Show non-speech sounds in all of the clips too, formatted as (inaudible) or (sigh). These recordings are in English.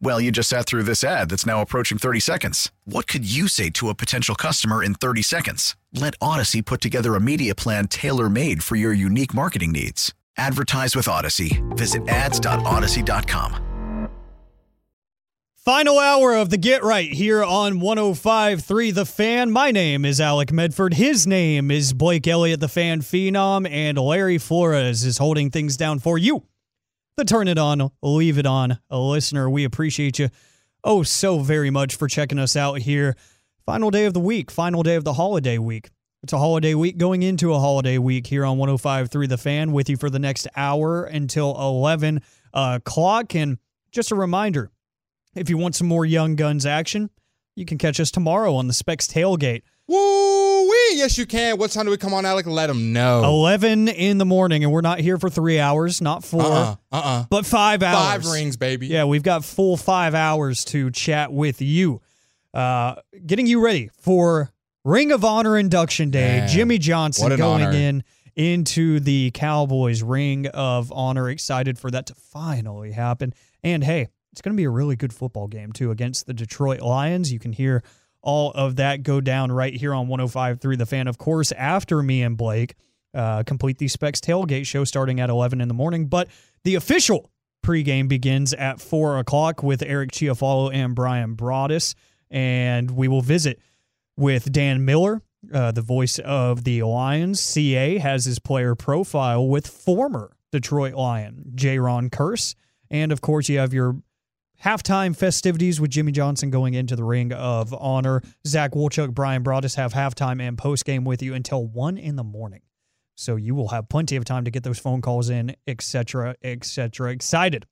Well, you just sat through this ad that's now approaching 30 seconds. What could you say to a potential customer in 30 seconds? Let Odyssey put together a media plan tailor made for your unique marketing needs. Advertise with Odyssey. Visit ads.odyssey.com. Final hour of the Get Right here on 105.3 The Fan. My name is Alec Medford. His name is Blake Elliott, the fan phenom, and Larry Flores is holding things down for you the Turn It On, Leave It On a listener. We appreciate you oh so very much for checking us out here. Final day of the week, final day of the holiday week. It's a holiday week going into a holiday week here on 105.3 The Fan with you for the next hour until 11 o'clock. And just a reminder if you want some more Young Guns action, you can catch us tomorrow on the Specs Tailgate. Yes, you can. What time do we come on, Alec? Let them know. 11 in the morning, and we're not here for three hours, not 4 Uh-uh. Uh-uh. but five hours. Five rings, baby. Yeah, we've got full five hours to chat with you. Uh, getting you ready for Ring of Honor induction day. Man, Jimmy Johnson going honor. in into the Cowboys Ring of Honor. Excited for that to finally happen. And hey, it's going to be a really good football game too against the Detroit Lions. You can hear all of that go down right here on 105.3 The Fan. Of course, after me and Blake uh, complete the Specs Tailgate show starting at 11 in the morning. But the official pregame begins at 4 o'clock with Eric Chiafalo and Brian Broaddus. And we will visit with Dan Miller, uh, the voice of the Lions. CA has his player profile with former Detroit Lion, J. Ron Curse. And of course, you have your halftime festivities with Jimmy Johnson going into the Ring of Honor. Zach Wolchuk, Brian Broaddus have halftime and postgame with you until 1 in the morning. So you will have plenty of time to get those phone calls in, etc., etc. Excited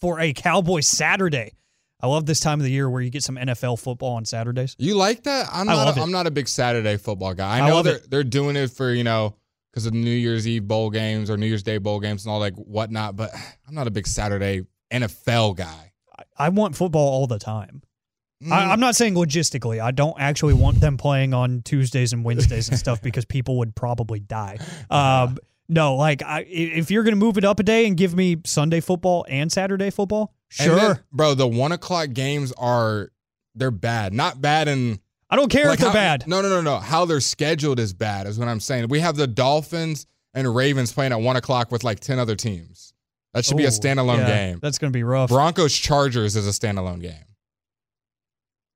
for a Cowboy Saturday. I love this time of the year where you get some NFL football on Saturdays. You like that? I'm I not. love a, it. I'm not a big Saturday football guy. I I know love they're it. they're doing it for you know because of the New Year's Eve bowl games or New Year's Day bowl games and all like whatnot. But (sighs) I'm not a big Saturday NFL guy. I want football all the time. Mm, I, I'm not saying logistically. I don't actually want them playing on Tuesdays and Wednesdays and stuff because people would probably die. (laughs) Um, no, like i- if you're going to move it up a day and give me Sunday football and Saturday football, sure. then, bro. The one o'clock games are they're bad. Not bad in I don't care like if they're how- bad. No, no, no, no. How they're scheduled is bad. Is what I'm saying. We have the Dolphins and Ravens playing at one o'clock with like ten other teams. That should be a standalone yeah, game. That's going to be rough. Broncos Chargers is a standalone game.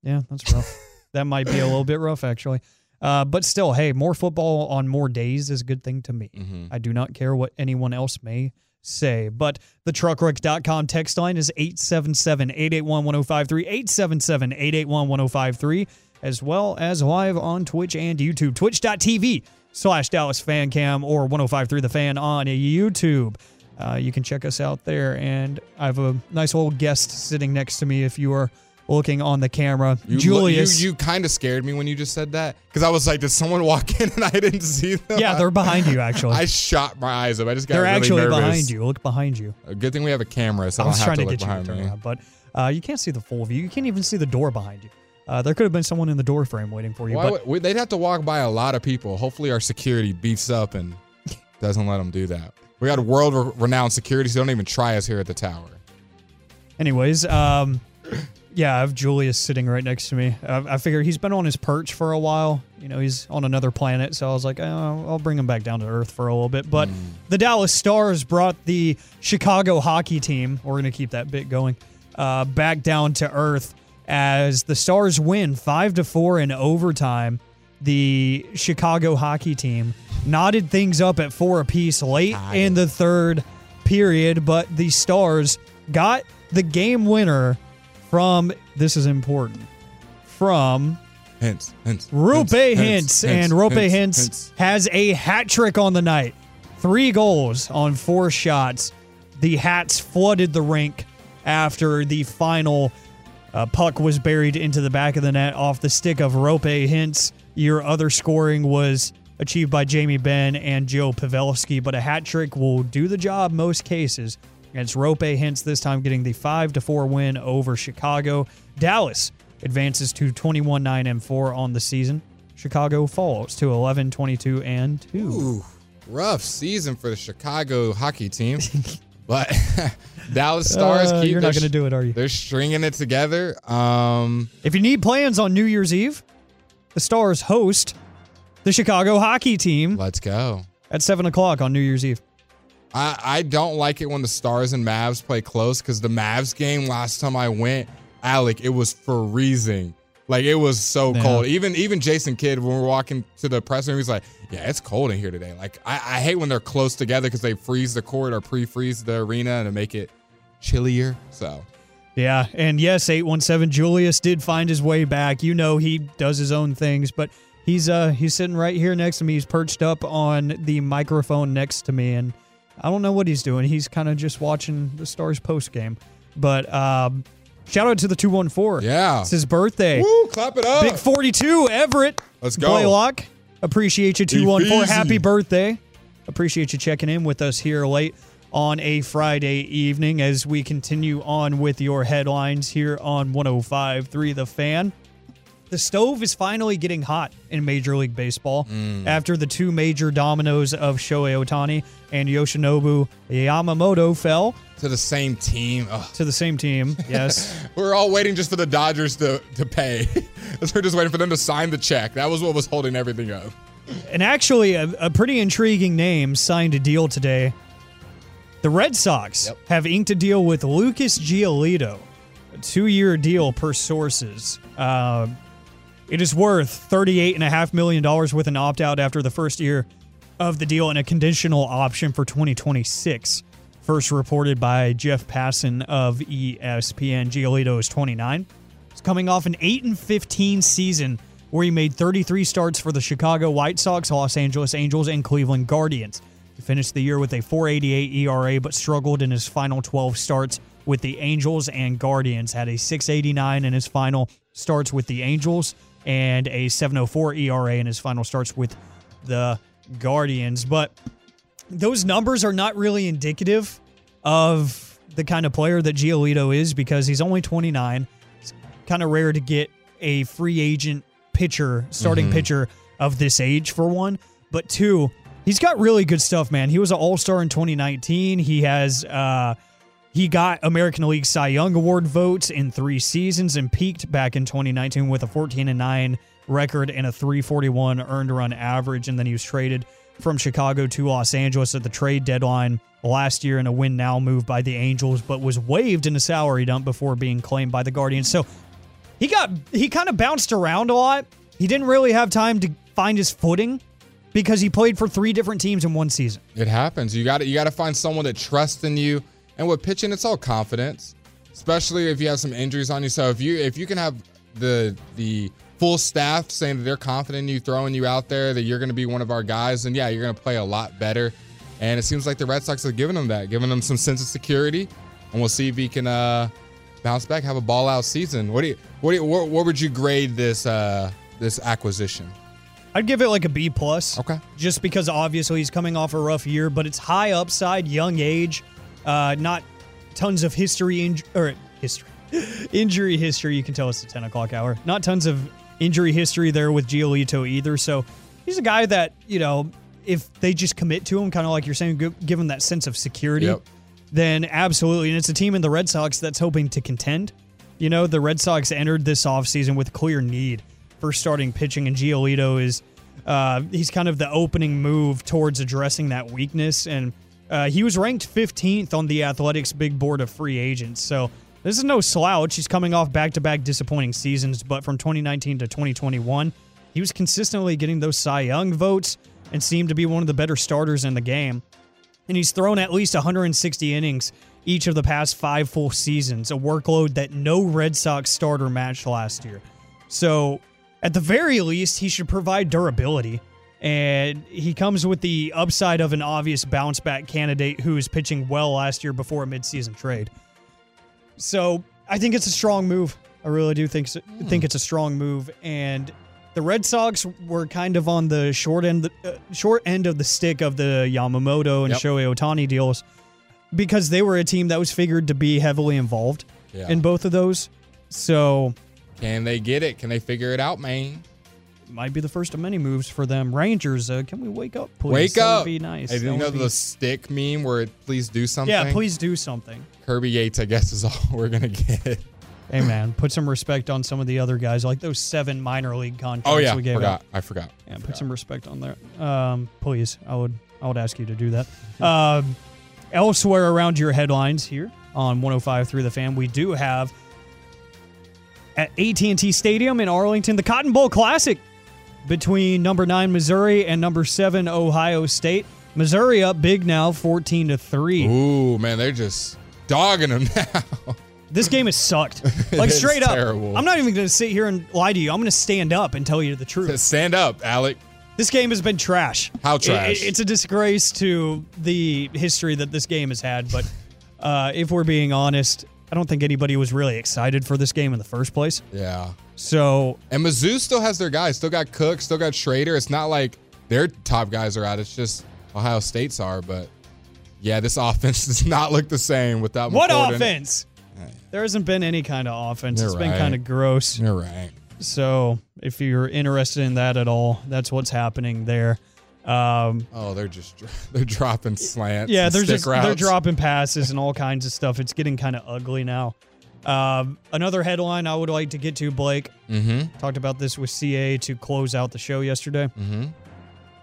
Yeah, that's rough. (laughs) that might be a little bit rough, actually. Uh, but still, hey, more football on more days is a good thing to me. Mhm. I do not care what anyone else may say. But the truckwreck.com text line is 877 881 1053, 877 881 1053, as well as live on Twitch and YouTube, twitch.tv slash Dallas Fan Cam or 1053 The Fan on YouTube. Uh, you can check us out there. And I have a nice old guest sitting next to me if you are looking on the camera. You, Julius. you, you kind of scared me when you just said that because I was like, did someone walk in and I didn't see them? yeah, they're behind you, actually. (laughs) I shot my eyes up. I just got they're really actually nervous. behind you. Look behind you. A good thing we have a camera, so I, I don't was have trying to to look get you to behind turn me. around, but uh, you can't see the full view. You can't even see the door behind you. Uh, there could have been someone in the door frame waiting for you. Why but would- they'd have to walk by a lot of people. Hopefully, our security beefs up and doesn't let them do that. We got world-renowned security, so don't even try us here at the tower. anyways, um, yeah, I have Julius sitting right next to me. I, I figure he's been on his perch for a while. You know, he's on another planet, so I was like, oh, I'll bring him back down to Earth for a little bit. But the Dallas Stars brought the Chicago hockey team. We're gonna keep that bit going. Uh, back down to Earth as the Stars win five to four in overtime. The Chicago hockey team knotted things up at four apiece late in the third period, but the Stars got the game winner from this is important from Hints, hints. Rupe hints, Hintz, and Roope Hintz, has a hat trick on the night. Three goals on four shots. The hats flooded the rink after the final uh, puck was buried into the back of the net off the stick of Roope Hintz. Your other scoring was achieved by Jamie Benn and Joe Pavelski, but a hat trick will do the job most cases. It's Roope Hintz this time getting the 5 to 4 win over Chicago. Dallas advances to 21 9 and 4 on the season. Chicago falls to 11 22 and 2. Ooh, rough season for the Chicago hockey team. (laughs) but (laughs) Dallas Stars Uh, keep you're not going to do it, are you? They're stringing it together. Um, If you need plans on New Year's Eve, the Stars host the Chicago hockey team let's go. at 7 o'clock on New Year's Eve. I, I don't like it when the Stars and Mavs play close because the Mavs game last time I went, Alec, it was freezing. Like it was so Yeah. cold. Even even Jason Kidd, when we're walking to the press room, he's like, "Yeah, it's cold in here today." Like I, I hate when they're close together because they freeze the court or pre-freeze the arena to make it chillier. So Yeah, and yes, 817 Julius did find his way back. You know he does his own things, but he's uh he's sitting right here next to me. He's perched up on the microphone next to me and I don't know what he's doing. He's kind of just watching the Stars post game. But um shout out to the 214. yeah, It's his birthday. Woo, clap it up. Big 42 Everett. Let's go. Blaylock. Appreciate you 214. Happy birthday. Appreciate you checking in with us here late on a Friday evening as we continue on with your headlines here on 105.3 The Fan. The stove is finally getting hot in Major League Baseball Mm. after the two major dominoes of Shohei Ohtani and Yoshinobu Yamamoto fell to the same team. Ugh. to the same team. Yes. (laughs) We're all waiting just for the Dodgers to to pay. (laughs) we're just waiting for them to sign the check. That was what was holding everything up. And actually, a, a pretty intriguing name signed a deal today. The Red Sox Yep. have inked a deal with Lucas Giolito, a two-year deal per sources. Uh, it is worth $38.5 million with an opt-out after the first year of the deal and a conditional option for 2026. First reported by Jeff Passan of ESPN. Giolito is 29. He's coming off an 8 and 15 season where he made 33 starts for the Chicago White Sox, Los Angeles Angels, and Cleveland Guardians. He finished the year with a 488 ERA but struggled in his final 12 starts with the Angels and Guardians. Had a 689 in his final starts with the Angels and a 704 ERA in his final starts with the Guardians. But those numbers are not really indicative of the kind of player that Giolito is because he's only 29. It's kind of rare to get a free agent pitcher, starting pitcher of this age for one. But two, he's got really good stuff, man. He was an All Star in 2019. He has uh, he got American League Cy Young Award votes in three seasons and peaked back in 2019 with a 14 and 9 record and a 341 earned run average. And then he was traded from Chicago to Los Angeles at the trade deadline last year in a win now move by the Angels, but was waived in a salary dump before being claimed by the Guardians. So he got he kind of bounced around a lot. He didn't really have time to find his footing because he played for three different teams in one season. It happens. You got you got to find someone that trusts in you. And with pitching, it's all confidence, especially if you have some injuries on you. So if you if you can have the the full staff saying that they're confident in you, throwing you out there, that you're going to be one of our guys, then yeah, you're going to play a lot better. And it seems like the Red Sox are giving them that, giving them some sense of security. And we'll see if he can uh, bounce back, have a ball out season. What do you what do you, what, what would you grade this uh, this acquisition? I'd give it like a B plus. Okay. Just because obviously he's coming off a rough year, but it's high upside, young age, uh, not tons of history in, or history (laughs) injury history. You can tell us the ten o'clock hour. Not tons of injury history there with Giolito either. So he's a guy that you know if they just commit to him, kind of like you're saying, give, give him that sense of security. Yep. Then absolutely, and it's a team in the Red Sox that's hoping to contend. You know, the Red Sox entered this offseason with clear need for starting pitching, and Giolito is uh, he's kind of the opening move towards addressing that weakness. And uh, he was ranked 15th on the Athletics big board of free agents. So this is no slouch. He's coming off back to back disappointing seasons, but from 2019 to 2021, he was consistently getting those Cy Young votes and seemed to be one of the better starters in the game. And he's thrown at least 160 innings each of the past five full seasons, a workload that no Red Sox starter matched last year. So, at the very least, he should provide durability. And he comes with the upside of an obvious bounce back candidate who is pitching well last year before a midseason trade. So, I think it's a strong move. I really do think so, think it's a strong move. And the Red Sox were kind of on the short end uh, short end of the stick of the Yamamoto and Yep. Shohei Ohtani deals because they were a team that was figured to be heavily involved Yeah. in both of those. So Can they get it? Can they figure it out, man? Might be the first of many moves for them. Rangers, uh, can we wake up, please? Wake That would up. be nice. That you know be- the stick meme where it please do something? yeah, please do something. Kirby Yates, I guess, is all (laughs) we're gonna get. Hey man, put some respect on some of the other guys, like those seven minor league contracts Oh yeah, we gave forgot. out. I forgot. Yeah, Forgot. put some respect on there. Um, please, I would I would ask you to do that. (laughs) Um, elsewhere around your headlines here on 105 through the fan, we do have at AT&T Stadium in Arlington the Cotton Bowl Classic between number 9 Missouri and number 7 Ohio State. Missouri up big now 14 to 3. Ooh, man, they're just dogging them (laughs) now. This game has sucked. (laughs) Like straight up. terrible. I'm not even going to sit here and lie to you. I'm going to stand up and tell you the truth. (laughs) Stand up, Alec. This game has been trash. How It- trash? it- it's a disgrace to the history that this game has had. But uh, if we're being honest, I don't think anybody was really excited for this game in the first place. Yeah. So And Mizzou still has their guys. Still got Cook. Still got Schrader. It's not like their top guys are out. It's just Ohio State's are. But yeah, this (laughs) offense does not look the same without what McCord offense? There hasn't been any kind of offense. You're it's been kind of gross. You're right. So if you're interested in that at all, that's what's happening there. Um, Oh, they're just (laughs) they're dropping slants. yeah, they're just routes. they're dropping passes and all kinds of stuff. It's getting kind of ugly now. Um, another headline I would like to get to, Blake. Mm-hmm. Talked about this with CA to close out the show yesterday. Mm-hmm.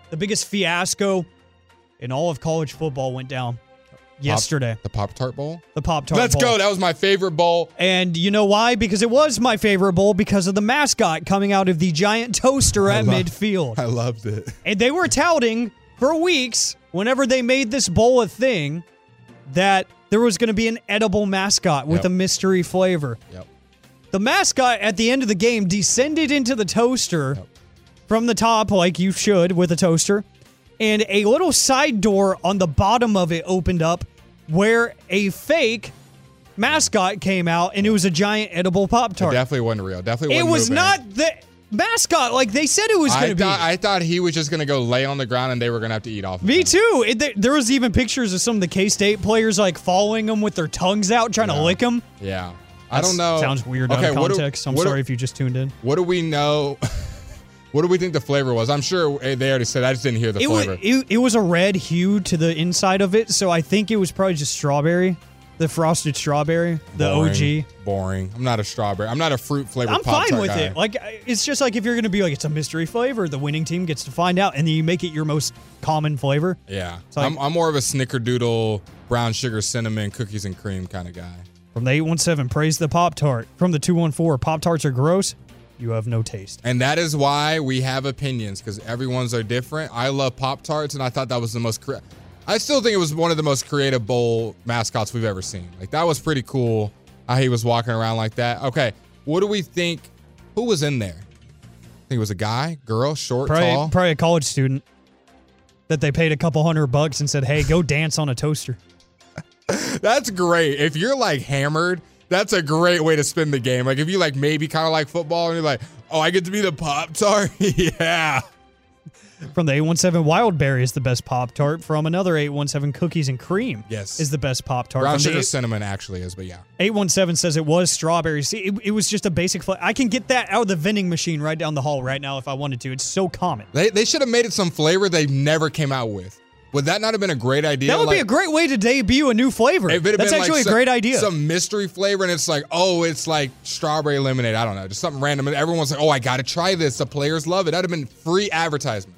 The biggest fiasco in all of college football went down yesterday. The Pop Tart Bowl. the Pop Tart. Bowl. Let's Bowl. go. That was my favorite bowl. And you know why? Because it was my favorite bowl because of the mascot coming out of the giant toaster at love- midfield. I loved it. And they were touting for weeks, whenever they made this bowl a thing, that there was going to be an edible mascot with Yep. a mystery flavor. Yep. The mascot at the end of the game descended into the toaster Yep. from the top, like you should with a toaster, and a little side door on the bottom of it opened up where a fake mascot came out, and it was a giant edible Pop Tart. definitely wasn't real. Definitely It wasn't real. It was moving. not the mascot like they said it was going I to be. thought I thought he was just gonna go lay on the ground and they were gonna have to eat off. of Me him. too. It, there, there was even pictures of some of the K State players like following them with their tongues out, trying to lick them. Yeah. I don't know. Sounds weird out of what do- context. I'm what do- sorry if you just tuned in. What do we know? (laughs) what do we think the flavor was? I'm sure eh, they already said. I just didn't hear the It was, flavor. it, it was a red hue to the inside of it, so I think it was probably just strawberry, the frosted strawberry, the Boring. OG. Boring. I'm not a strawberry. I'm not a fruit flavor. I'm fine with it. Like it's just like if you're gonna be like it's a mystery flavor, the winning team gets to find out, and then you make it your most common flavor. yeah. like- I'm, I'm more of a snickerdoodle, brown sugar, cinnamon, cookies and cream kind of guy. From the 817, praise the Pop Tart. From the 214, Pop Tarts are gross. You have no taste. And that is why we have opinions because everyone's are different. I love Pop Tarts, and I thought that was the most. Cre- I still think it was one of the most creative bowl mascots we've ever seen. Like that was pretty cool. How he was walking around like that. Okay, what do we think? Who was in there? I think it was a guy, girl, short, Probably, tall. probably a college student that they paid a couple hundred bucks and said, "Hey, go dance on a toaster." (laughs) That's great. If you're like hammered, that's a great way to spin the game. Like if you like maybe kind of like football and you're like, oh, I get to be the Pop Tart. (laughs) yeah. From the 817, Wildberry is the best Pop Tart. From another 817, Cookies and Cream Yes. is the best Pop Tart. Brown sugar cinnamon actually is, but yeah. 817 says it was strawberry. See, it, it was just a basic flavor. I can get that out of the vending machine right down the hall right now if I wanted to. It's so common. They, they should have made it some flavor they never came out with. Would that not have been a great idea? That would be a great way to debut a new flavor. That's actually like a some- great idea. Some mystery flavor, and it's like, oh, it's like strawberry lemonade. I don't know, just something random. And everyone's like, oh, I got to try this. The players love it. That'd have been free advertisement.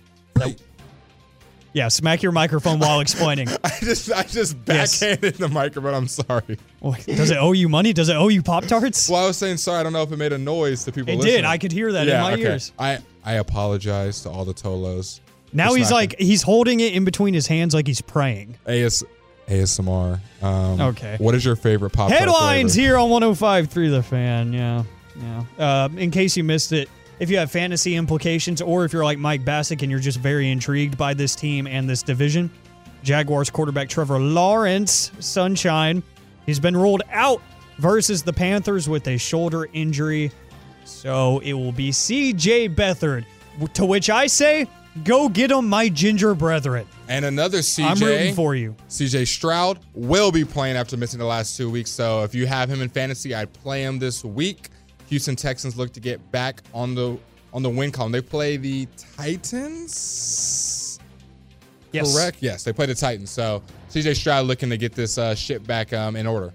yeah, smack your microphone while (laughs) explaining. I just, I just Yes. backhanded the microphone. I'm sorry. Does it owe you money? Does it owe you Pop Tarts? Well, I was saying sorry. I don't know if it made a noise to people. It listening. did. I could hear that in my okay. ears. I I apologize to all the Tolos. Now It's he's not like he's holding it in between his hands like he's praying. AS, ASMR. Um, Okay. What is your favorite pop? Headlines here on one hundred five 105.3 The Fan. Yeah, yeah. Uh, in case you missed it, if you have fantasy implications, or if you're like Mike Bassick and you're just very intrigued by this team and this division, Jaguars quarterback Trevor Lawrence, Sunshine, he's been ruled out versus the Panthers with a shoulder injury. So it will be C.J. Beathard. To which I say, go get them, my ginger brethren. And another CJ. I'm rooting for you. CJ Stroud will be playing after missing the last two weeks. So if you have him in fantasy, I'd play him this week. Houston Texans look to get back on the on the win column. They play the Titans. Yes. Correct. Yes, they play the Titans. So CJ Stroud looking to get this uh, shit back um, in order.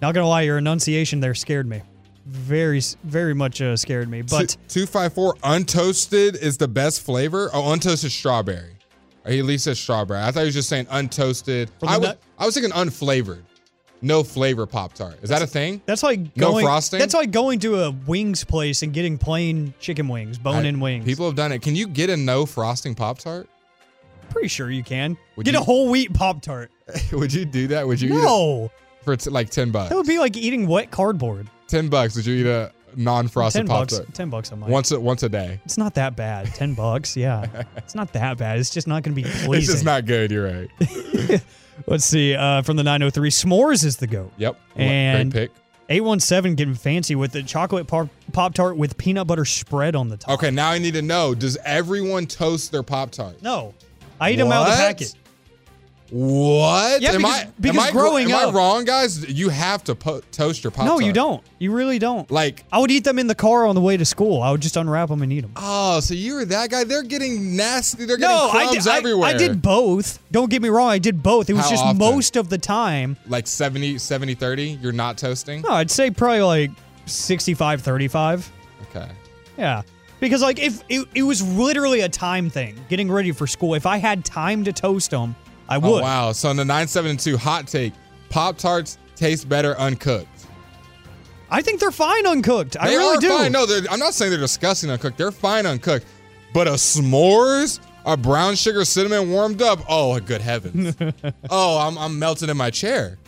Not gonna lie, your enunciation there scared me. Very, very much uh, scared me. But two five four untoasted is the best flavor. Oh, untoasted strawberry. Or he at least said strawberry. I thought he was just saying untoasted. I was, I was thinking unflavored. No flavor Pop Tart. Is that a thing? that's like No going. frosting? That's like going to a wings place and getting plain chicken wings, bone-in I- wings. People have done it. Can you get a no frosting Pop Tart? pretty sure you can Would get you- a whole wheat pop tart. (laughs) would you do that? Would you No, for t- like 10 bucks? that would be like eating wet cardboard. 10 bucks. did you eat a non frosted Ten Pop bucks. Tart? Ten bucks. a month. Once a, once a day. It's not that bad. (laughs) Ten bucks. Yeah, it's not that bad. It's just not going to be pleasing. (laughs) It's just not good. You're right. (laughs) Let's see. Uh, from the 903, s'mores is the goat. Yep. And- Great pick. 817 getting fancy with the chocolate pop tart with peanut butter spread on the top. Okay, now I need to know does everyone toast their Pop Tart? No, I eat them out of the packet. What? Yeah, am because- I, because am I, am up- I wrong, guys? You have to po- toast your Pop No, you don't. You really don't. Like, I would eat them in the car on the way to school. I would just unwrap them and eat them. oh, so you were that guy? They're getting nasty. They're getting No, I crumbs did, I- everywhere. I, did both. Don't get me wrong. I did both. It was How just often? most of the time. Like 70, 70, 30? You're not toasting? No, I'd say probably like 65, 35. Okay. Yeah. Because like if it, it was literally a time thing, getting ready for school. If I had time to toast them, I oh, would. Oh, wow. So in the 972 hot take, Pop Tarts taste better uncooked. I think they're fine uncooked. I They really are do. fine. No, I'm not saying they're disgusting uncooked. They're fine uncooked. But a s'mores, a brown sugar cinnamon warmed up. Oh, good heavens. (laughs) oh, I'm, I'm melting in my chair.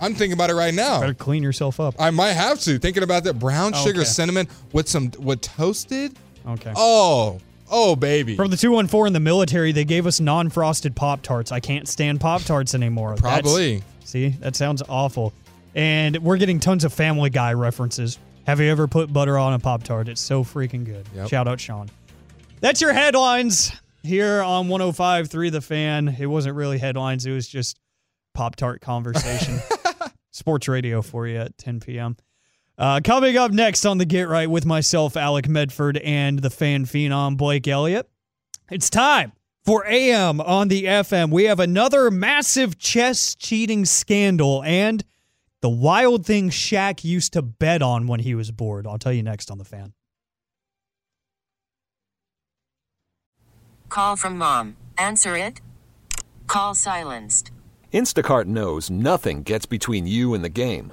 I'm thinking about it right now. Better clean yourself up. I might have to. Thinking about that brown sugar Okay. cinnamon with some with toasted. Okay. Oh, oh, baby. From the 214 in the military, they gave us non frosted Pop Tarts. I can't stand Pop Tarts anymore. That's- Probably. see, that sounds awful. And we're getting tons of Family Guy references. Have you ever put butter on a Pop Tart? It's so freaking good. Yep. Shout out, Sean. That's your headlines here on 105.3 The Fan. It wasn't really headlines, it was just Pop Tart conversation. (laughs) Sports radio for you at 10 p.m. Uh, coming up next on the Get Right with myself, Alec Medford, and the fan phenom Blake Elliott. It's time for AM on the FM. We have another massive chess cheating scandal and the wild thing Shaq used to bet on when he was bored. I'll tell you next on the fan. Call from mom. Answer it. Call silenced. Instacart knows nothing gets between you and the game.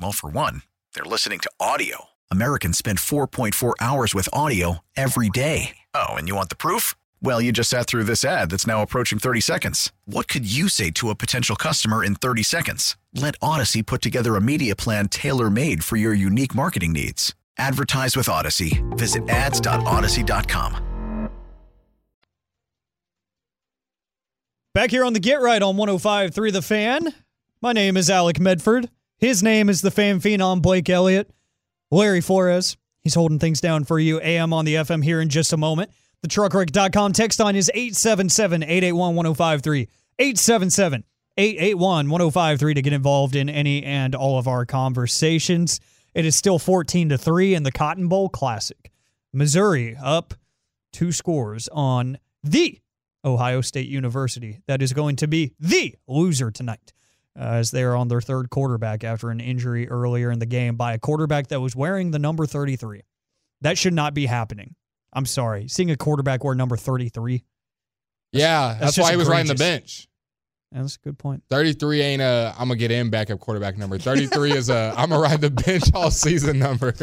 Well, for one, they're listening to audio. Americans spend 4.4 hours with audio every day. Oh, and you want the proof? Well, you just sat through this ad that's now approaching 30 seconds. What could you say to a potential customer in 30 seconds? Let Odyssey put together a media plan tailor made for your unique marketing needs. Advertise with Odyssey. Visit ads.odyssey.com. Back here on the Get Right on 105.3 The Fan. My name is Alec Medford. His name is the fan phenom Blake Elliott. Larry Flores. He's holding things down for you. AM on the FM here in just a moment. The truckwreck.com text line is 877 881 1053. 877 881 1053 to get involved in any and all of our conversations. It is still 14 to 3 in the Cotton Bowl Classic. Missouri up two scores on the Ohio State University. That is going to be the loser tonight. Uh, as they're on their third quarterback after an injury earlier in the game by a quarterback that was wearing the number 33. That should not be happening. I'm sorry. Seeing a quarterback wear number 33. Yeah, that's that's, why he was riding the bench. Yeah, that's a good point. 33 ain't a I'm gonna get in backup quarterback number. 33 is a I'm gonna ride the bench (laughs) all season number.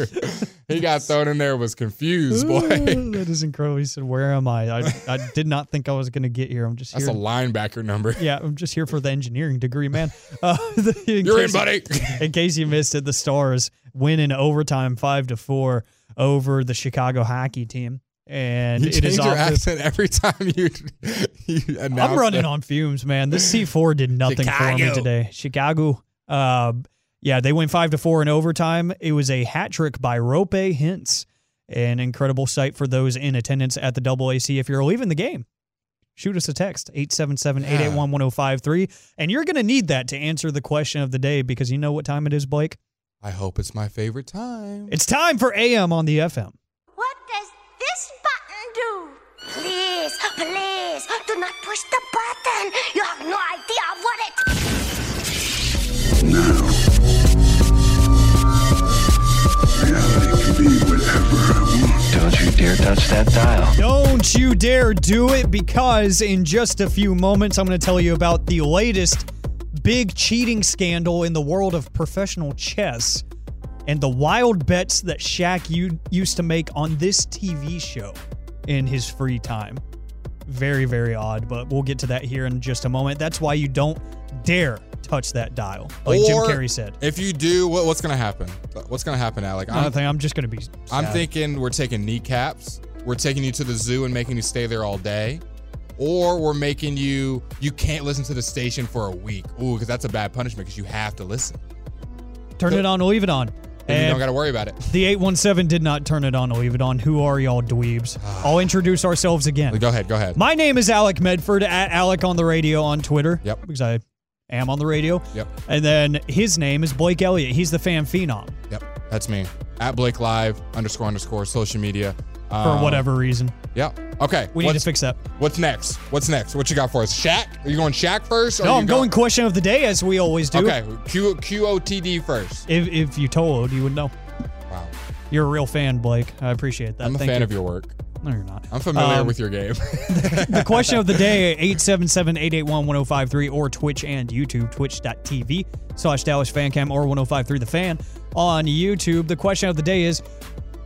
he got thrown in there was confused, boy. That is incredible. He said, Where am I? I, I did not think I was going to get here. I'm just That's here. a linebacker number. yeah, I'm just here for the engineering degree, man. (laughs) Uh, (laughs) in You're in, buddy. in case you missed it, the Stars win in overtime, five to four over the Chicago hockey team, and You it is change your off accent every time you. (laughs) you announce I'm running that. on fumes, man. This (laughs) C4 did nothing for me today. Chicago, uh, yeah, they went five to four in overtime. It was a hat trick by Roope Hintz, an incredible sight for those in attendance at the AAC. If you're leaving the game, shoot us a text 877-881-1053 and you're going to need that to answer the question of the day because you know what time it is blake I hope it's my favorite time. it's time for am on the fm What does this button do? Please, please, do not push the button. You have no idea what it. Now. Reality can be whatever I want. Don't you dare touch that dial. Don't you dare do it because in just a few moments, I'm going to tell you about the latest big cheating scandal in the world of professional chess and the wild bets that Shaq used to make on this TV show in his free time. Very, very odd, but we'll get to that here in just a moment. That's why you don't dare touch that dial, like Jim Carrey said. If you do, what, what's gonna happen? What's gonna happen, Alec? I I'm, think I'm just going to be. I'm thinking we're taking kneecaps. We're taking you to the zoo and making you stay there all day. Or we're making you you can't listen to the station for a week. Ooh, because that's a bad punishment because you have to listen. turn it on, or leave it on. And you don't got to worry about it. The 817 did not turn it on or leave it on. Who are y'all dweebs? Ah. I'll introduce ourselves again. Go ahead, go ahead. My name is Alec Medford at Alec on the radio on Twitter. Yep. Because I am on the radio. Yep. And then his name is Blake Elliott. He's the fan phenom Yep, that's me. At Blake Live underscore underscore social media. For Um, whatever reason. Yeah. Okay. We need to fix that. What's next? What's next? What you got for us? Shaq? Are you going Shaq first? or No, I'm going question of the day as we always do. Okay. Q Q O T D first. If, if you told, you would know. Wow. You're a real fan, Blake. I appreciate that. I'm a Thank fan you. of your work. No, you're not. I'm familiar Um, with your game. (laughs) the question of the day 877-881-1053 or twitch and youtube twitch.tv slash dallas fancam or 1053 the fan on youtube the question of the day is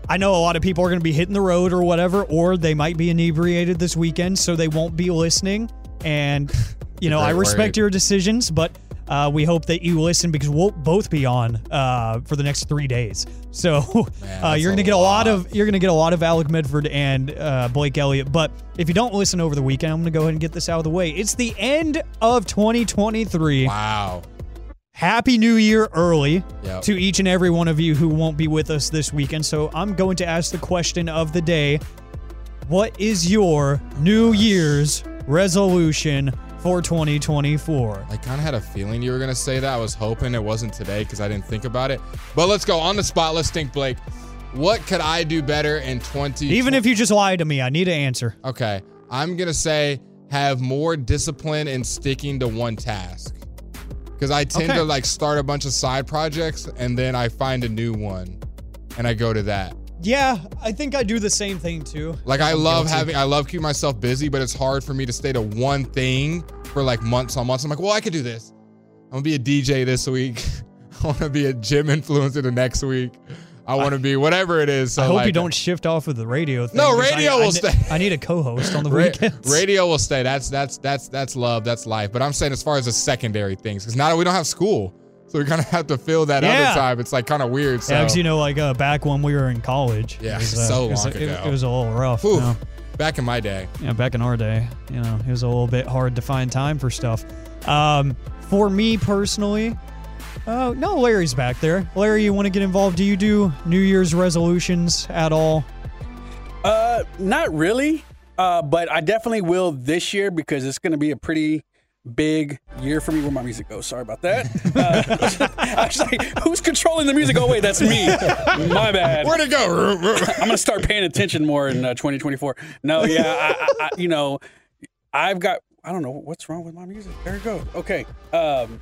i know a lot of people are going to be hitting the road or whatever or they might be inebriated this weekend so they won't be listening and you (laughs) know I respect your decisions but uh, we hope that you listen because we'll both be on uh, for the next three days. So (laughs) uh, you're gonna get a lot lot. of you're gonna get a lot of Alec Medford and uh, Blake Elliott. But if you don't listen over the weekend, I'm gonna go ahead and get this out of the way. It's the end of 2023. wow. Happy New Year early Yep. to each and every one of you who won't be with us this weekend. So I'm going to ask the question of the day: What is your New Year's resolution for 2024? I kind of had a feeling you were going to say that. I was hoping it wasn't today because I didn't think about it. But let's go on the spot. Let's think, Blake. What could I do better in 20? Even if you just lied to me, I need an answer. Okay. I'm going to say have more discipline in sticking to one task. Because I tend Okay. to like start a bunch of side projects and then I find a new one and I go to that. Yeah, I think I do the same thing too. Like I love having, I love keeping myself busy, but it's hard for me to stay to one thing for like months on months. I'm like, well, I could do this. I'm gonna be a DJ this week. (laughs) I want to be a gym influencer the next week. I want to be whatever it is. So I hope like, you don't shift off of the radio thing. No, I- radio I, will ne- stay. I need a co-host on the (laughs) Ra- weekends. radio will stay. That's that's that's that's love. That's life. But I'm saying as far as the secondary things, because now that we don't have school, so we kind of have to fill that Yeah. other time. It's like kind of weird. So Yeah, 'cause you know, like uh, back when we were in college. Yeah, it was, so it was, long it, ago. It was a little rough. You know? back in my day, Yeah, back in our day, you know, it was a little bit hard to find time for stuff. Um, for me personally, uh, no, Larry's back there. Larry, you want to get involved? Do you do New Year's resolutions at all? Uh, not really. Uh, but I definitely will this year because it's going to be a pretty big year for me. Where my music goes? Sorry about that. Uh, I was like, who's controlling the music? Oh wait, that's me. My bad. where'd it go? I'm gonna start paying attention more in uh, 2024. No, yeah, I, I, I, you know, I've got I don't know what's wrong with my music. There it goes. Okay. Um,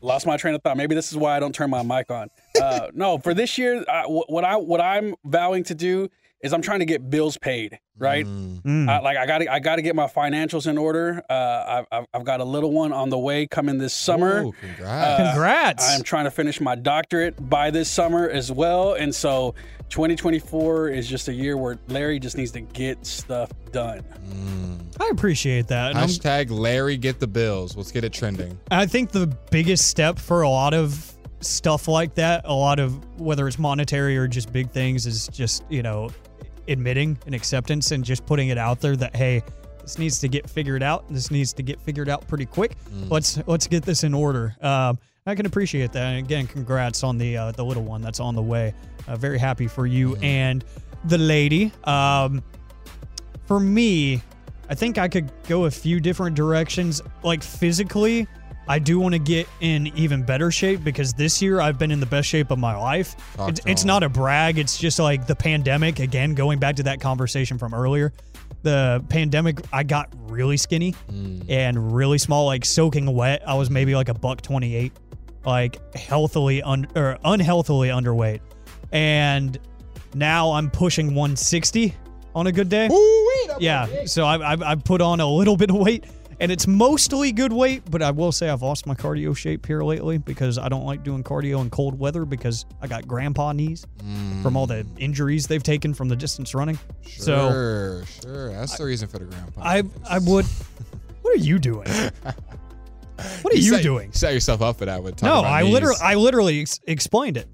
lost my train of thought. Maybe this is why I don't turn my mic on. Uh, no, for this year, I, what I what I'm vowing to do is I'm trying to get bills paid. Right. Mm. I, like I got to I got to get my financials in order. Uh, I've, I've I've got a little one on the way coming this summer. Ooh, congrats. Uh, Congrats. I'm trying to finish my doctorate by this summer as well, and so 2024 is just a year where Larry just needs to get stuff done. I appreciate that. And I'm- Hashtag Larry get the bills. Let's get it trending. I think the biggest step for a lot of stuff like that, a lot of whether it's monetary or just big things, is just, you know, admitting and acceptance and just putting it out there that, hey, this needs to get figured out. This needs to get figured out pretty quick. Let's let's get this in order. Um, I can appreciate that. And again, congrats on the uh, the little one that's on the way. Uh, very happy for you and the lady. Um, for me, I think I could go a few different directions. Like physically, I do want to get in even better shape because this year I've been in the best shape of my life. It's, it's not a brag. It's just like the pandemic. Again, going back to that conversation from earlier, the pandemic, I got really skinny and really small, like soaking wet. I was maybe like a buck 28, like healthily un- or unhealthily underweight. And now I'm pushing 160 on a good day. Yeah, so I, I I put on a little bit of weight, and it's mostly good weight. But I will say I've lost my cardio shape here lately because I don't like doing cardio in cold weather because I got grandpa knees from all the injuries they've taken from the distance running. So Sure, sure. That's the reason for the grandpa. I I would. (laughs) What are you doing? (laughs) What are you, set, doing? Set yourself up for that with No, I knees. literally I literally ex- explained it.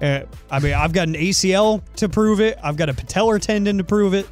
Uh, I mean, I've got an ACL to prove it. I've got a patellar tendon to prove it.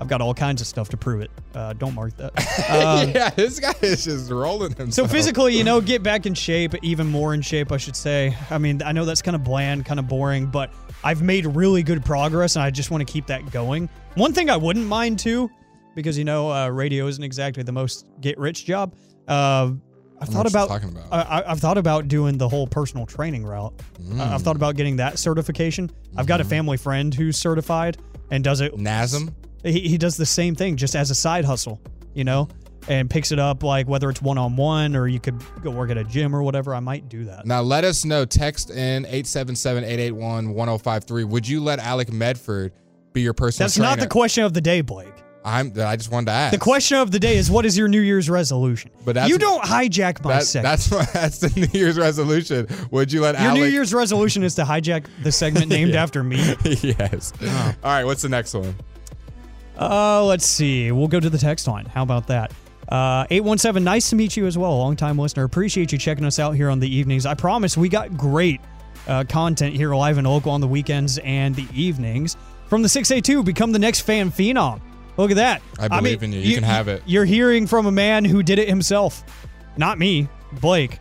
I've got all kinds of stuff to prove it. Uh, don't mark that. (laughs) Um, yeah, this guy is just rolling himself. So physically, you know, get back in shape, even more in shape, I should say. I mean, I know that's kind of bland, kind of boring, but I've made really good progress, and I just want to keep that going. One thing I wouldn't mind too, because you know, uh, radio isn't exactly the most get-rich job. Uh, I've thought about, talking about. I, I've thought about doing the whole personal training route. Mm. I've thought about getting that certification. I've got a Mm-hmm. family friend who's certified and does it. NASM? He, he does the same thing just as a side hustle, you know, and picks it up like whether it's one on one or you could go work at a gym or whatever. I might do that. Now let us know. Text in 877-881-1053. Would you let Alec Medford be your personal That's trainer? not the question of the day, Blake. I'm I just wanted to ask. The question of the day is what is your New Year's resolution? But that's- you don't hijack my that, segment. that's what- (laughs) that's the New Year's resolution. Would you let Alec? Your Alec New Year's resolution is to hijack the segment named (laughs) Yeah. after me. (laughs) yes. All right, what's the next one? Uh, let's see. We'll go to the text line. How about that? Uh, 817, nice to meet you as well, long-time listener. Appreciate you checking us out here on the evenings. I promise we got great uh, content here live and local on the weekends and the evenings. From the 6A2, become the next fan phenom. Look at that. I believe in you. You can have it. You're hearing from a man who did it himself, not me, Blake.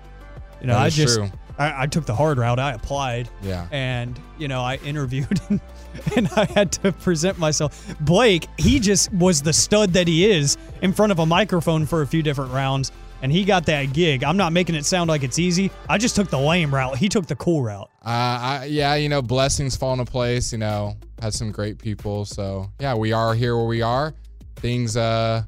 You know, I just true. I, I took the hard route. I applied. Yeah. And you know, I interviewed (laughs) (laughs) and, I had to present myself. Blake, he just was the stud that he is in front of a microphone for a few different rounds, and he got that gig. I'm not making it sound like it's easy. I just took the lame route. He took the cool route. Uh, I, yeah, you know, blessings fall into place. You know, had some great people. So yeah, we are here where we are. Things, uh,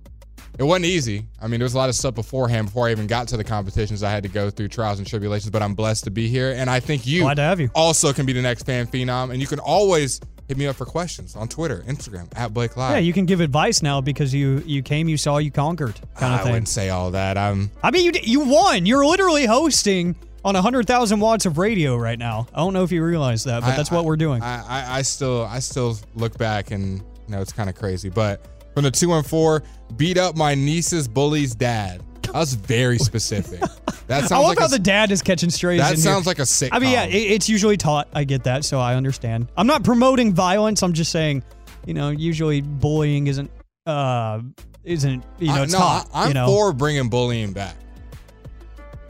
it wasn't easy. I mean, there was a lot of stuff beforehand before I even got to the competitions. I had to go through trials and tribulations, but I'm blessed to be here. And I think you, Glad to have you. also can be the next fan phenom. And you can always hit me up for questions on Twitter, Instagram at Blake Live. Yeah, you can give advice now because you you came, you saw, you conquered, kind of I thing. wouldn't say all that. I'm I mean, you you won. You're literally hosting on 100,000 watts of radio right now. I don't know if you realize that, but I- that's what we're doing. I, I, I still I still look back and you know it's kind of crazy. But from the two and four, beat up my niece's bully's dad. That was very specific. That (laughs) sounds I love like how a, the dad is catching strays. that in here. sounds like a sitcom. I mean, yeah, it, it's usually taught. I get that, so I understand. I'm not promoting violence. I'm just saying, you know, usually bullying isn't, uh, isn't you know, I- it's no, taught. I, am you know? for bringing bullying back.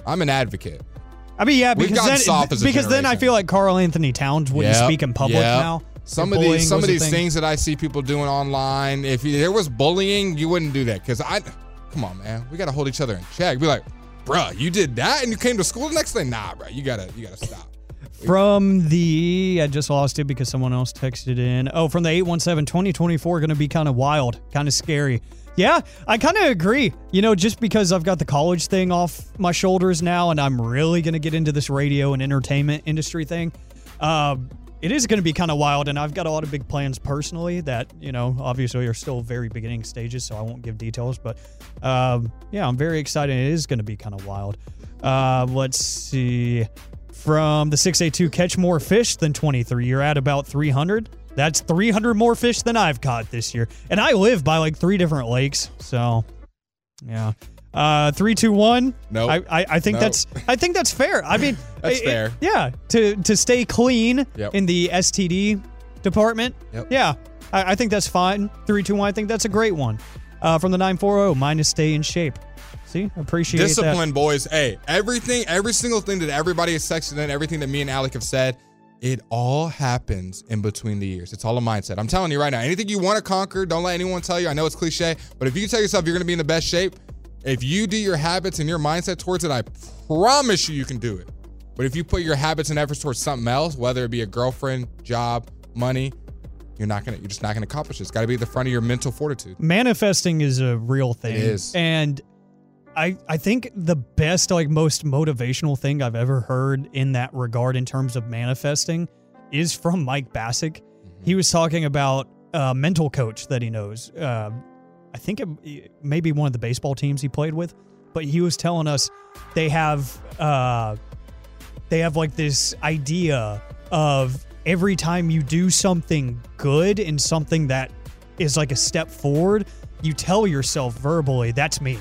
I'm an advocate. I mean, yeah, because then, soft as a because then I feel like Karl-Anthony Towns wouldn't Yep, speak in public yep. now. Some of these some of these thing. things that I see people doing online, if there was bullying, you wouldn't do that. Cause I come on, man. We gotta hold each other in check. Be like, bruh, you did that and you came to school the next day? Nah, bruh, you gotta you gotta stop. From the, I just lost it because someone else texted in. Oh, from the 817, 2024 going to be kind of wild, kind of scary. Yeah, I kind of agree. You know, just because I've got the college thing off my shoulders now and I'm really going to get into this radio and entertainment industry thing, um, it is going to be kind of wild. And I've got a lot of big plans personally that, you know, obviously are still very beginning stages, so I won't give details. But um, yeah, I'm very excited. It is going to be kind of wild. Uh, let's see. From the 682, catch more fish than 23. You're at about 300. That's 300 more fish than I've caught this year. And I live by like three different lakes. So, yeah. Uh, three, two, one. Nope. I, I, I think that's I think that's fair. I mean, That's it- fair. yeah. To to stay clean Yep. in the STD department. Yep. Yeah. I, I think that's fine. Three, two, one. I think that's a great one. Uh, from the 940, mine is stay in shape. See, appreciate that. Discipline, boys. Hey, everything, every single thing that everybody has texted in, everything that me and Alec have said, it all happens in between the years. It's all a mindset. I'm telling you right now, anything you want to conquer, don't let anyone tell you. I know it's cliche, but if you tell yourself you're going to be in the best shape, if you do your habits and your mindset towards it, I promise you, you can do it. But if you put your habits and efforts towards something else, whether it be a girlfriend, job, money, you're not gonna. You're just not gonna accomplish it. It's got to be the front of your mental fortitude. manifesting is a real thing. is. And I I think the best like most motivational thing I've ever heard in that regard in terms of manifesting is from Mike Bacsik. He was talking about a mental coach that he knows. Uh, I think it, maybe one of the baseball teams he played with, but he was telling us they have uh, they have like this idea of every time you do something good and something that is like a step forward, you tell yourself verbally, that's me.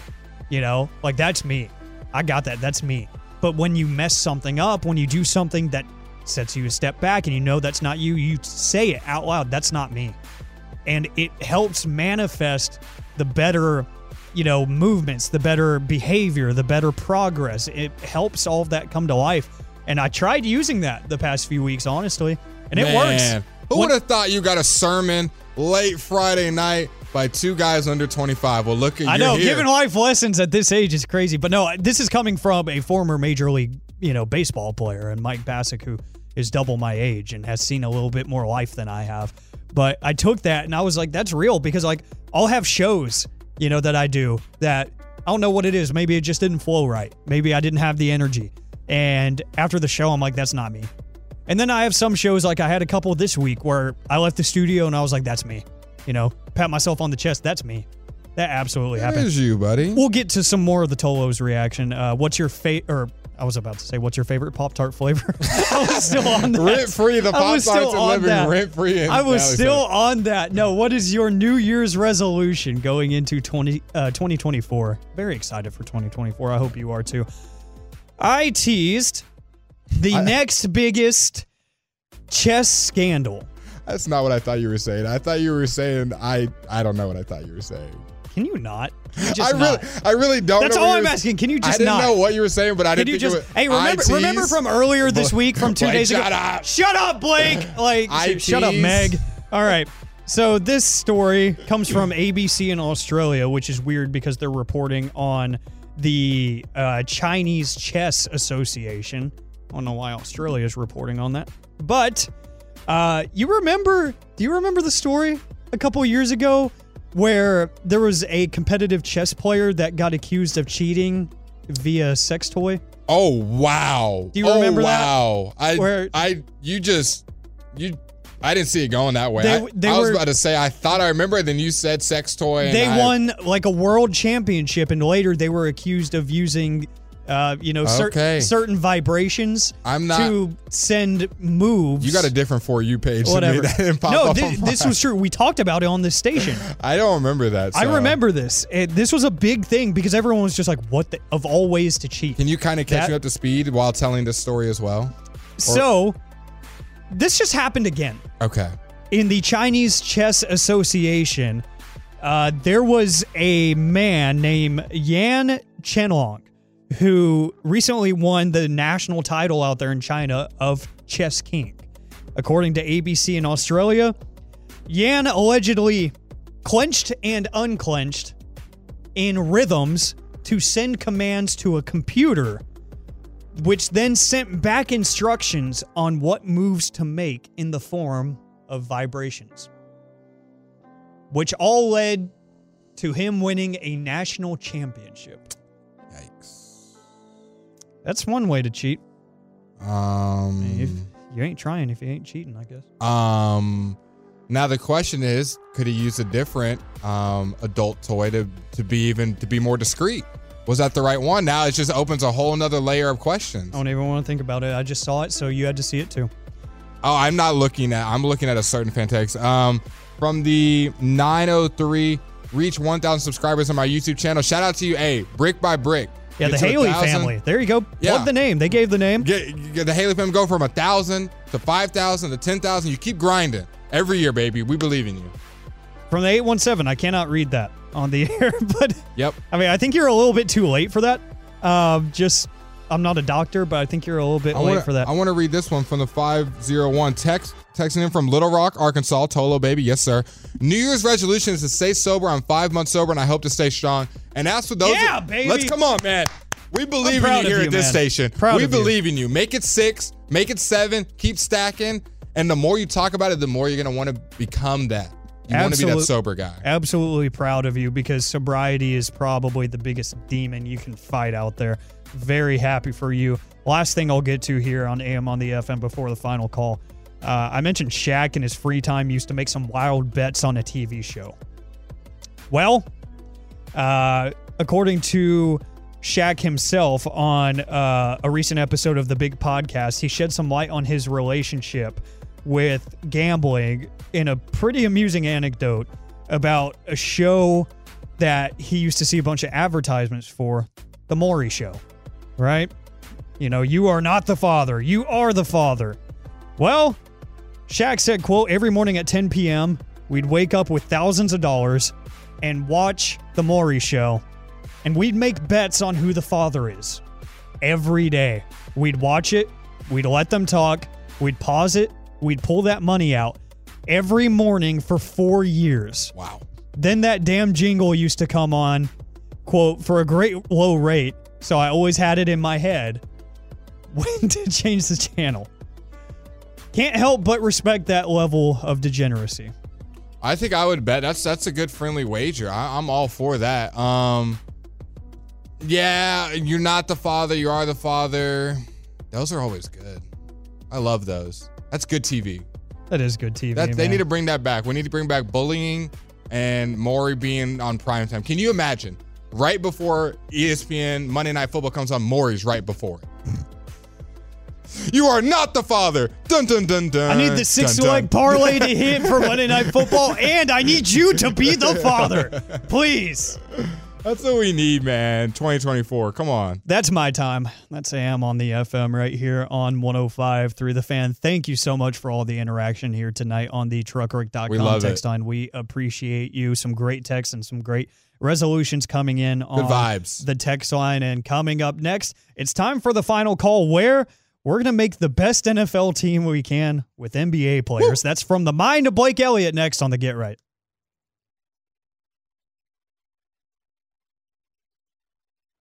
You know, like that's me. I got that. That's me. But when you mess something up, when you do something that sets you a step back and you know that's not you, you say it out loud, that's not me. And it helps manifest the better, you know, movements, the better behavior, the better progress. It helps all of that come to life. And I tried using that the past few weeks, honestly, and it works. Who would have thought you got a sermon late Friday night by two guys under 25? Well, look at I you're know here. giving life lessons at this age is crazy, but no, this is coming from a former major league, you know, baseball player and Mike Bacsik, who is double my age and has seen a little bit more life than I have. But I took that and I was like, that's real because like I'll have shows, you know, that I do that I don't know what it is. Maybe it just didn't flow right. Maybe I didn't have the energy. And after the show, I'm like, that's not me. And then I have some shows like I had a couple this week where I left the studio and I was like, that's me. You know, pat myself on the chest. That's me. That absolutely happened. There's you, buddy. We'll get to some more of the Tolos reaction. Uh, what's your favorite? Or I was about to say, what's your favorite Pop Tart flavor? (laughs) I was still on that. Rent free, the Pop Tarts are living rent free. I was still on that. No, what is your New Year's resolution going into 20, uh, 2024? Very excited for 2024. I hope you are too. I teased the next biggest chess scandal. That's not what I thought you were saying. I thought you were saying I. I don't know what I thought you were saying. Can you not? Can (laughs) you I really, not? I really don't. That's all I'm asking. Can you just? I didn't not? know what you were saying, but I Can didn't you just? Hey, remember, I remember from earlier (laughs) this week, from two Blake, days ago? shut up. Shut up, Blake! (laughs) Like, I shut up. Meg. All right. So this story comes from ABC in Australia, which is weird because they're reporting on the uh, Chinese Chess Association. I don't know why Australia is reporting on that, but uh, you remember? Do you remember the story a couple years ago where there was a competitive chess player that got accused of cheating via sex toy? Oh wow! Do you remember oh, that? wow. I, Where- I, you just, you. I didn't see it going that way. They- I, they I was were- about to say I thought I remember, then you said sex toy. And they I- won like a world championship, and later they were accused of using, uh, you know, cer- Okay. certain vibrations I'm not- to send moves. You got a different for you page. whatever. (laughs) That didn't pop no, thi- this was true. We talked about it on this station. (laughs) I don't remember that. I remember this. It, this was a big thing because everyone was just like, "What the, of all ways to cheat?" Can you kind of catch That- me up to speed while telling this story as well? So, this just happened again. Okay. in the Chinese Chess Association, uh, there was a man named Yan Chenlong who recently won the national title out there in China of Chess King. According to ABC in Australia, Yan allegedly clenched and unclenched in rhythms to send commands to a computer which then sent back instructions on what moves to make in the form of vibrations, which all led to him winning a national championship. Yikes. That's one way to cheat. Um. If you ain't trying, if you ain't cheating, I guess. Um, now the question is, could he use a different um, adult toy to to be even to be more discreet? Was that the right one? Now it just opens a whole nother layer of questions. I don't even want to think about it. I just saw it, so you had to see it too. Oh, I'm not looking at. I'm looking at a certain fan text. Um, from the 903, reach 1,000 subscribers on my YouTube channel. Shout out to you, hey, brick by brick. Yeah, the Haley family. There you go. Yeah. Plug the name. They gave the name. Get, get the Haley family go from a thousand to five thousand to ten thousand. You keep grinding every year, baby. We believe in you. From the 817. I cannot read that on the (laughs) air, but Yep. I mean, I think you're a little bit too late for that. Um, just, I'm not a doctor, but I think you're a little bit I late wanna, for that. I want to read this one from the 501 text texting in from Little Rock, Arkansas. Tolo baby, yes sir. New Year's resolution is to stay sober. I'm five months sober, and I hope to stay strong. And as for those, Yeah, baby. Let's come on, man. We believe in you here you, at this man. station. Proud we of you. believe in you. Make it six, make it seven, keep stacking. And the more you talk about it, the more you're gonna want to become that. You want to be that sober guy. Absolutely proud of you because sobriety is probably the biggest demon you can fight out there. Very happy for you. Last thing I'll get to here on AM on the FM before the final call. Uh, I mentioned Shaq in his free time used to make some wild bets on a TV show. Well, uh, according to Shaq himself on uh, a recent episode of the Big Podcast, he shed some light on his relationship with gambling in a pretty amusing anecdote about a show that he used to see a bunch of advertisements for, The Maury Show, right? You know, you are not the father, you are the father. Well, Shaq said, quote, every morning at 10 p.m., we'd wake up with thousands of dollars and watch The Maury Show, and we'd make bets on who the father is. Every day. We'd watch it, we'd let them talk, we'd pause it, we'd pull that money out every morning for four years. Wow. Then that damn jingle used to come on, quote, for a great low rate. So I always had it in my head (laughs) when to change the channel. Can't help but respect that level of degeneracy. I think I would bet that's that's a good friendly wager. I, I'm all for that. Um, yeah, you're not the father. You are the father. Those are always good. I love those. That's good TV. That is good TV. That, they need to bring that back. We need to bring back bullying and Maury being on prime time. Can you imagine? Right before ESPN Monday Night Football comes on, Maury's right before it. (laughs) you are not the father. Dun dun dun dun. I need the six dun, dun. leg parlay to hit for (laughs) Monday Night Football, and I need you to be the father. Please. That's what we need, man. 2024. Come on. That's my time. That's AM on the FM right here on 105 through the fan. Thank you so much for all the interaction here tonight on the We truckwreck.com love text it. line. We appreciate you. Some great texts and some great resolutions coming in on vibes. the text line. And coming up next, it's time for the final call where we're going to make the best NFL team we can with NBA players. That's from the mind of Blake Elliott next on the Get Right.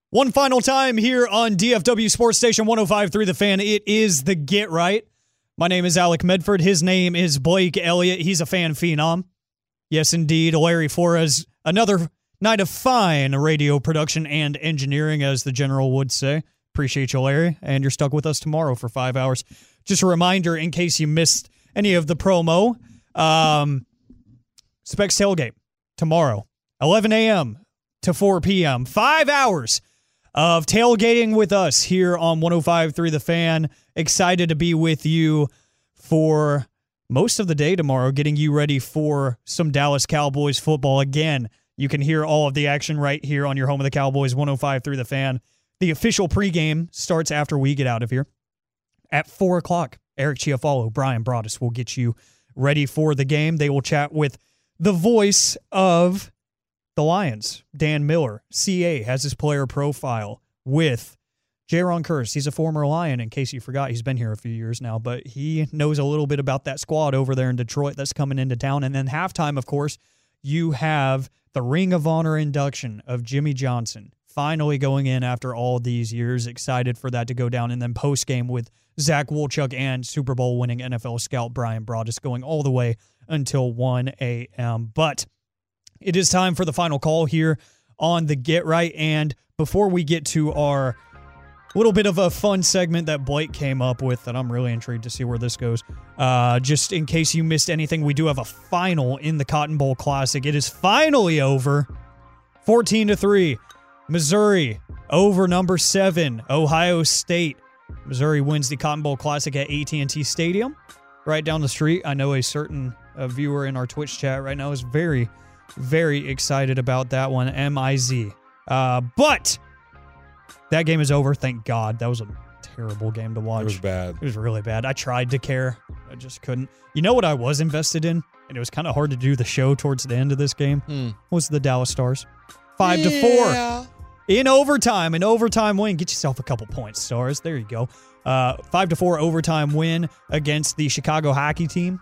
One final time here on DFW Sports Station 105.3 The Fan. It is the Get Right. My name is Alec Medford. His name is Blake Elliott. He's a fan phenom. Yes, indeed. Larry Flores. Another night of fine radio production and engineering, as the general would say. Appreciate you, Larry. And you're stuck with us tomorrow for five hours. Just a reminder, in case you missed any of the promo, um, Specs Tailgate tomorrow, 11 a.m. to 4 p.m. Five hours of tailgating with us here on 105.3 The Fan. Excited to be with you for most of the day tomorrow, getting you ready for some Dallas Cowboys football. Again, you can hear all of the action right here on your home of the Cowboys, 105.3 The Fan. The official pregame starts after we get out of here at 4 o'clock. Eric Chiafalo, Bryan Broaddus will get you ready for the game. They will chat with the voice of the Lions, Dan Miller. CA has his player profile with Jayron Kearse. He's a former Lion, in case you forgot. He's been here a few years now, but he knows a little bit about that squad over there in Detroit that's coming into town. And then halftime, of course, you have the Ring of Honor induction of Jimmy Johnson, finally going in after all these years. Excited for that to go down. And then post game with Zach Wolchuk and Super Bowl winning NFL scout Bryan Broaddus going all the way until 1 a.m. But it is time for the final call here on the Get Right. And before we get to our little bit of a fun segment that Blake came up with that I'm really intrigued to see where this goes. Uh, just in case you missed anything, we do have a final in the Cotton Bowl Classic. It is finally over. 14 to 3. Missouri over number 7, Ohio State. Missouri wins the Cotton Bowl Classic at AT&T Stadium, right down the street. I know a certain uh, viewer in our Twitch chat right now is very, very excited about that one. M I Z. Uh, but that game is over. Thank God. That was a terrible game to watch. It was bad. It was really bad. I tried to care. I just couldn't. You know what I was invested in? And it was kind of hard to do the show towards the end of this game? Hmm. Was the Dallas Stars. Five to four. In overtime. An overtime win. Get yourself a couple points, Stars. There you go. Uh, five to four overtime win against the Chicago hockey team.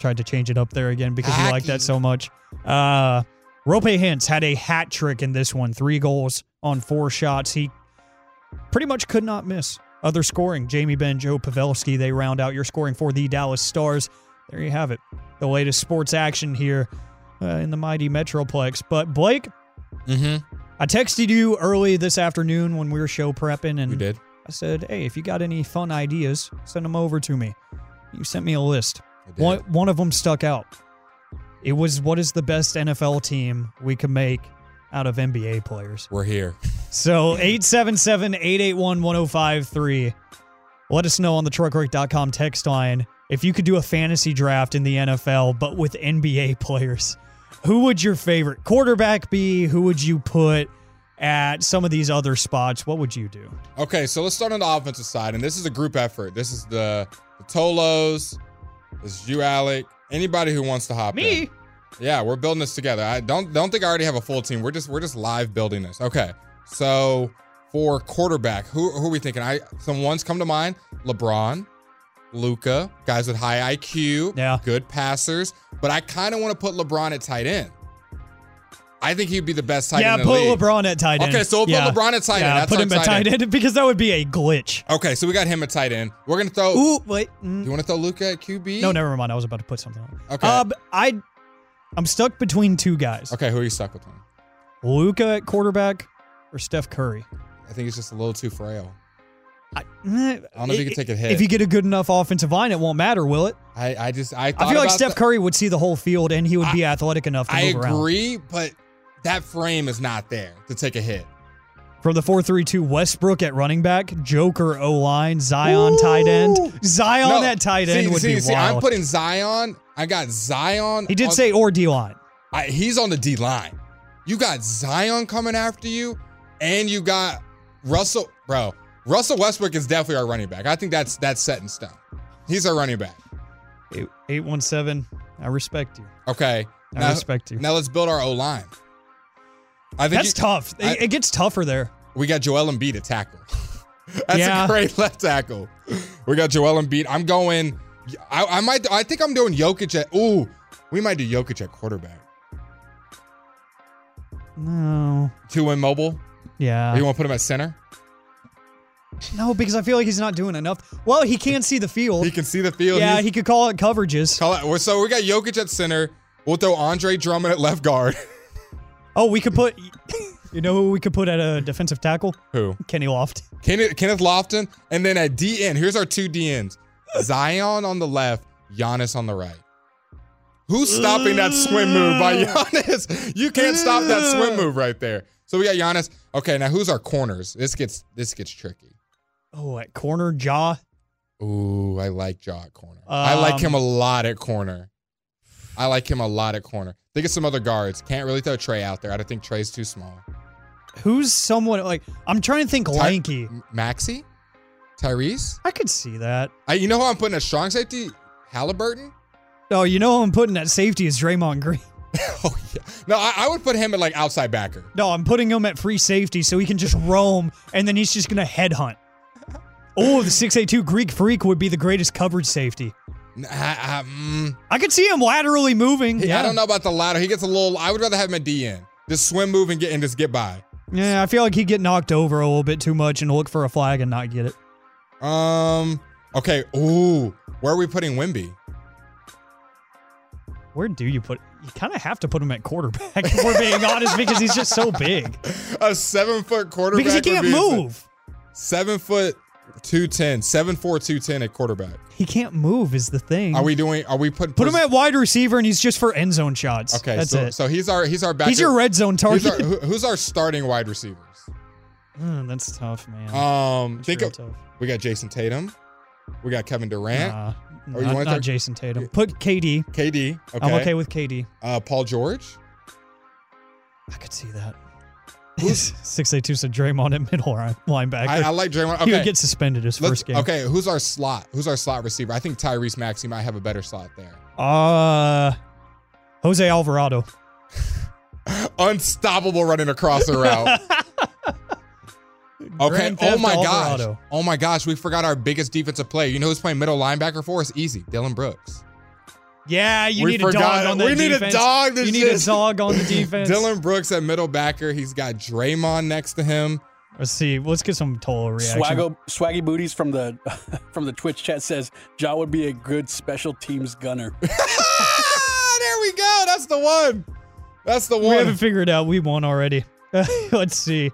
Tried to change it up there again because you like that so much. Uh, Roope Hintz had a hat trick in this one. Three goals on four shots. He pretty much could not miss. Other scoring, Jamie Benn, Joe Pavelski, they round out your scoring for the Dallas Stars. There you have it. The latest sports action here uh, in the mighty Metroplex. But Blake, Mm-hmm. I texted you early this afternoon when we were show prepping, and We did. I said, "Hey, if you got any fun ideas, send them over to me." You sent me a list. One one of them stuck out. It was what is the best NFL team we could make out of NBA players. We're here. So 877-881-1053. Let us know on the truckwreck.com text line if you could do a fantasy draft in the NFL but with NBA players. Who would your favorite quarterback be? Who would you put at some of these other spots? What would you do? Okay, so let's start on the offensive side, and this is a group effort. This is the, the Tolos. This is you, Alec. Anybody who wants to hop in. Me? Yeah, we're building this together. I don't don't think I already have a full team. We're just we're just live building this. Okay, so for quarterback, who who are we thinking? I some ones come to mind: LeBron, Luka, guys with high IQ, Yeah. good passers. But I kind of want to put LeBron at tight end. I think he'd be the best tight yeah, end. the put. LeBron at tight end. Okay, so we'll put Yeah. LeBron at tight end. That's put him at tight tight end (laughs) because that would be a glitch. Okay, so we got him at tight end. We're gonna throw. Ooh, wait. mm. You want to throw Luka at QB? No, never mind. I was about to put something on. Okay. Uh, I, I'm stuck between two guys. Okay, who are you stuck with? Luka at quarterback or Steph Curry. I think he's just a little too frail. I, I don't know if you can take a hit. If you get a good enough offensive line, it won't matter, will it? I, I just I I feel like Steph that. Curry would see the whole field and he would be athletic enough to I move around. I agree, but that frame is not there to take a hit. From the 4-3-2, Westbrook at running back, Joker O line, Zion tight end. Zion No, at tight see, end would see, be see, wild. I'm putting Zion. I got Zion. he did on- say or D line. I, he's on the D line. You got Zion coming after you, and you got Russell, bro. Russell Westbrook is definitely our running back. I think that's that's set in stone. He's our running back. Eight- 817. I respect you. Okay. I Now, respect you. now let's build our O line. I think That's you- tough. It- I- it gets tougher there. We got Joel Embiid at tackle. (laughs) That's Yeah. a great left tackle. We got Joel Embiid. I'm going. I, I might. I think I'm doing Jokic at. Ooh, we might do Jokic at quarterback. No. Two win mobile. Yeah. Or you want to put him at center? No, because I feel like he's not doing enough. Well, he can see the field. He can see the field. yeah, He's- he could call it coverages. Call it. So we got Jokic at center. We'll throw Andre Drummond at left guard. (laughs) Oh, we could put. You know who we could put at a defensive tackle? Who? Kenny Loft. Kenneth, Kenneth Lofton. And then at DN, here's our two DNs Zion on the left, Giannis on the right. Who's stopping that swim move by Giannis? You can't stop that swim move right there. So we got Giannis. Okay, now who's our corners? This gets this gets tricky. Oh, at corner, Ja. Ooh, I like Ja at corner. I like Um, him a lot at corner. I like him a lot at corner. Think of some other guards. Can't really throw Trey out there. I don't think Trey's too small. Who's someone like I'm trying to think Ty- lanky. Maxey? Tyrese? I could see that. I, you know who I'm putting at strong safety? Halliburton? Oh, you know who I'm putting at safety is Draymond Green. (laughs) (laughs) Oh yeah. No, I, I would put him at like outside backer. No, I'm putting him at free safety so he can just roam and then he's just gonna headhunt. Oh, the 682 Greek freak would be the greatest coverage safety. I, I, mm, I could see him laterally moving. yeah. I don't know about the latter. He gets a little. I would rather have him at DN. Just swim, move, and get and just get by. Yeah, I feel like he'd get knocked over a little bit too much and look for a flag and not get it. Um. Okay. Ooh. Where are we putting Wemby? Where do you put? You kind of have to put him at quarterback. (laughs) If we're being honest, because he's just so big. (laughs) A seven foot quarterback. Because he can't move. Seven foot, two ten. Seven four two ten at quarterback. He can't move is the thing. Are we doing? Are we putting? Put him at wide receiver, and he's just for end zone shots. Okay. that's so, it. so he's our he's our back. He's your red zone Who's target. our, who- who's our starting wide receivers? Mm, that's tough, man. Um. That's think of, tough. we got Jayson Tatum. We got Kevin Durant. Nah, Or you not, want not Jayson Tatum. Put KD. KD. Okay. I'm okay with KD. Uh, Paul George. I could see that. (laughs) Six eight two said Draymond at middle line- linebacker. I, I like Draymond. Okay. He would get suspended his Let's- first game. Okay, who's our slot? Who's our slot receiver? I think Tyrese Maxey might have a better slot there. Uh, Jose Alvarado. (laughs) Unstoppable running across the route. (laughs) okay. Oh my gosh. Oh my gosh. We forgot our biggest defensive player. You know who's playing middle linebacker for us? Easy. Dillon Brooks. Yeah, you We need forgot- a dog on the we need a defense. dog this You need a dog on the (laughs) defense. Dillon Brooks at middle backer. He's got Draymond next to him. Let's see. Let's get some total reaction. Swaggo, Swaggy Booties from the (laughs) from the Twitch chat says Ja would be a good special teams gunner. (laughs) There we go. That's the one. That's the one. We haven't figured out. We won already. Let's see.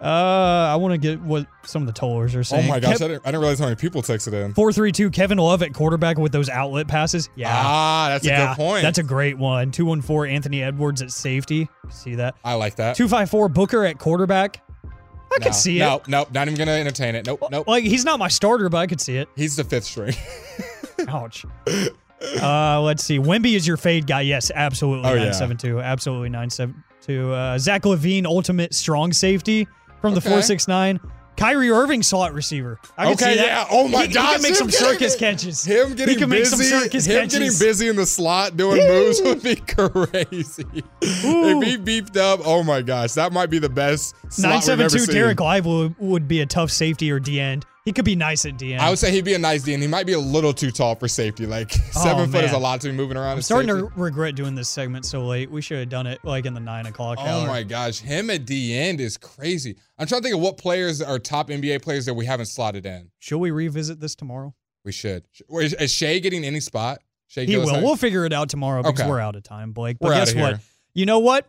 Uh, I want to get what some of the tollers are saying. oh my gosh. I didn't, I didn't realize how many people texted in. Four three two. Kevin Love at quarterback with those outlet passes. Yeah. Ah, that's a yeah, good point. That's a great one. Two one four. Anthony Edwards at safety. See that? I like that. Two five four. Booker at quarterback. I no, could see no, it. No, nope, not even gonna entertain it. Nope, nope. Like he's not my starter, but I could see it. He's the fifth string. (laughs) Ouch. Uh, let's see. Wemby is your fade guy. Yes, absolutely. Oh, yeah. Nine seven two. Absolutely nine seven two. Uh, Zach LaVine, ultimate strong safety from the Okay. four six nine. Kyrie Irving, slot receiver. I okay, yeah. Oh my he, gosh, he can make some getting- circus catches. Him getting he can busy, make some circus him catches. getting busy in the slot doing moves would be (laughs) crazy. if he beefed up, oh my gosh, that might be the best slot Nine ever two. Dereck Lively would be a tough safety or D end. He could be nice at D end. I would say he'd be a nice D, and he might be a little too tall for safety. Like (laughs) oh, seven foot is Oh, a lot to be moving around. I'm starting safety. to regret doing this segment so late. We should have done it like in the nine o'clock oh hour. Oh my gosh, him at D end is crazy. I'm trying to think of what players are top NBA players that we haven't slotted in. Should we revisit this tomorrow? We should. Is, Shai getting any spot? Shai He will. We'll figure it out tomorrow because Okay. we're out of time, Blake. But We're guess what? You know what?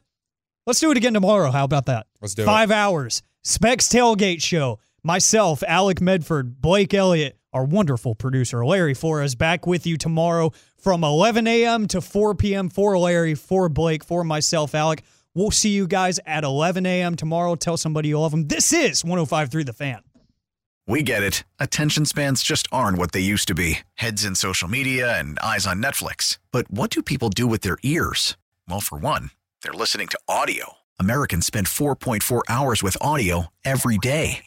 Let's do it again tomorrow. How about that? Let's do it. Five hours. Specs Tailgate Show. Myself, Alec Medford, Blake Elliott, our wonderful producer, Larry Flores, back with you tomorrow from 11 a.m. to 4 p.m. for Larry, for Blake, for myself, Alec. We'll see you guys at 11 a.m. tomorrow. Tell somebody you love them. This is 1053 The Fan. We get it. Attention spans just aren't what they used to be heads in social media and eyes on Netflix. But what do people do with their ears? Well, for one, they're listening to audio. Americans spend 4.4 hours with audio every day.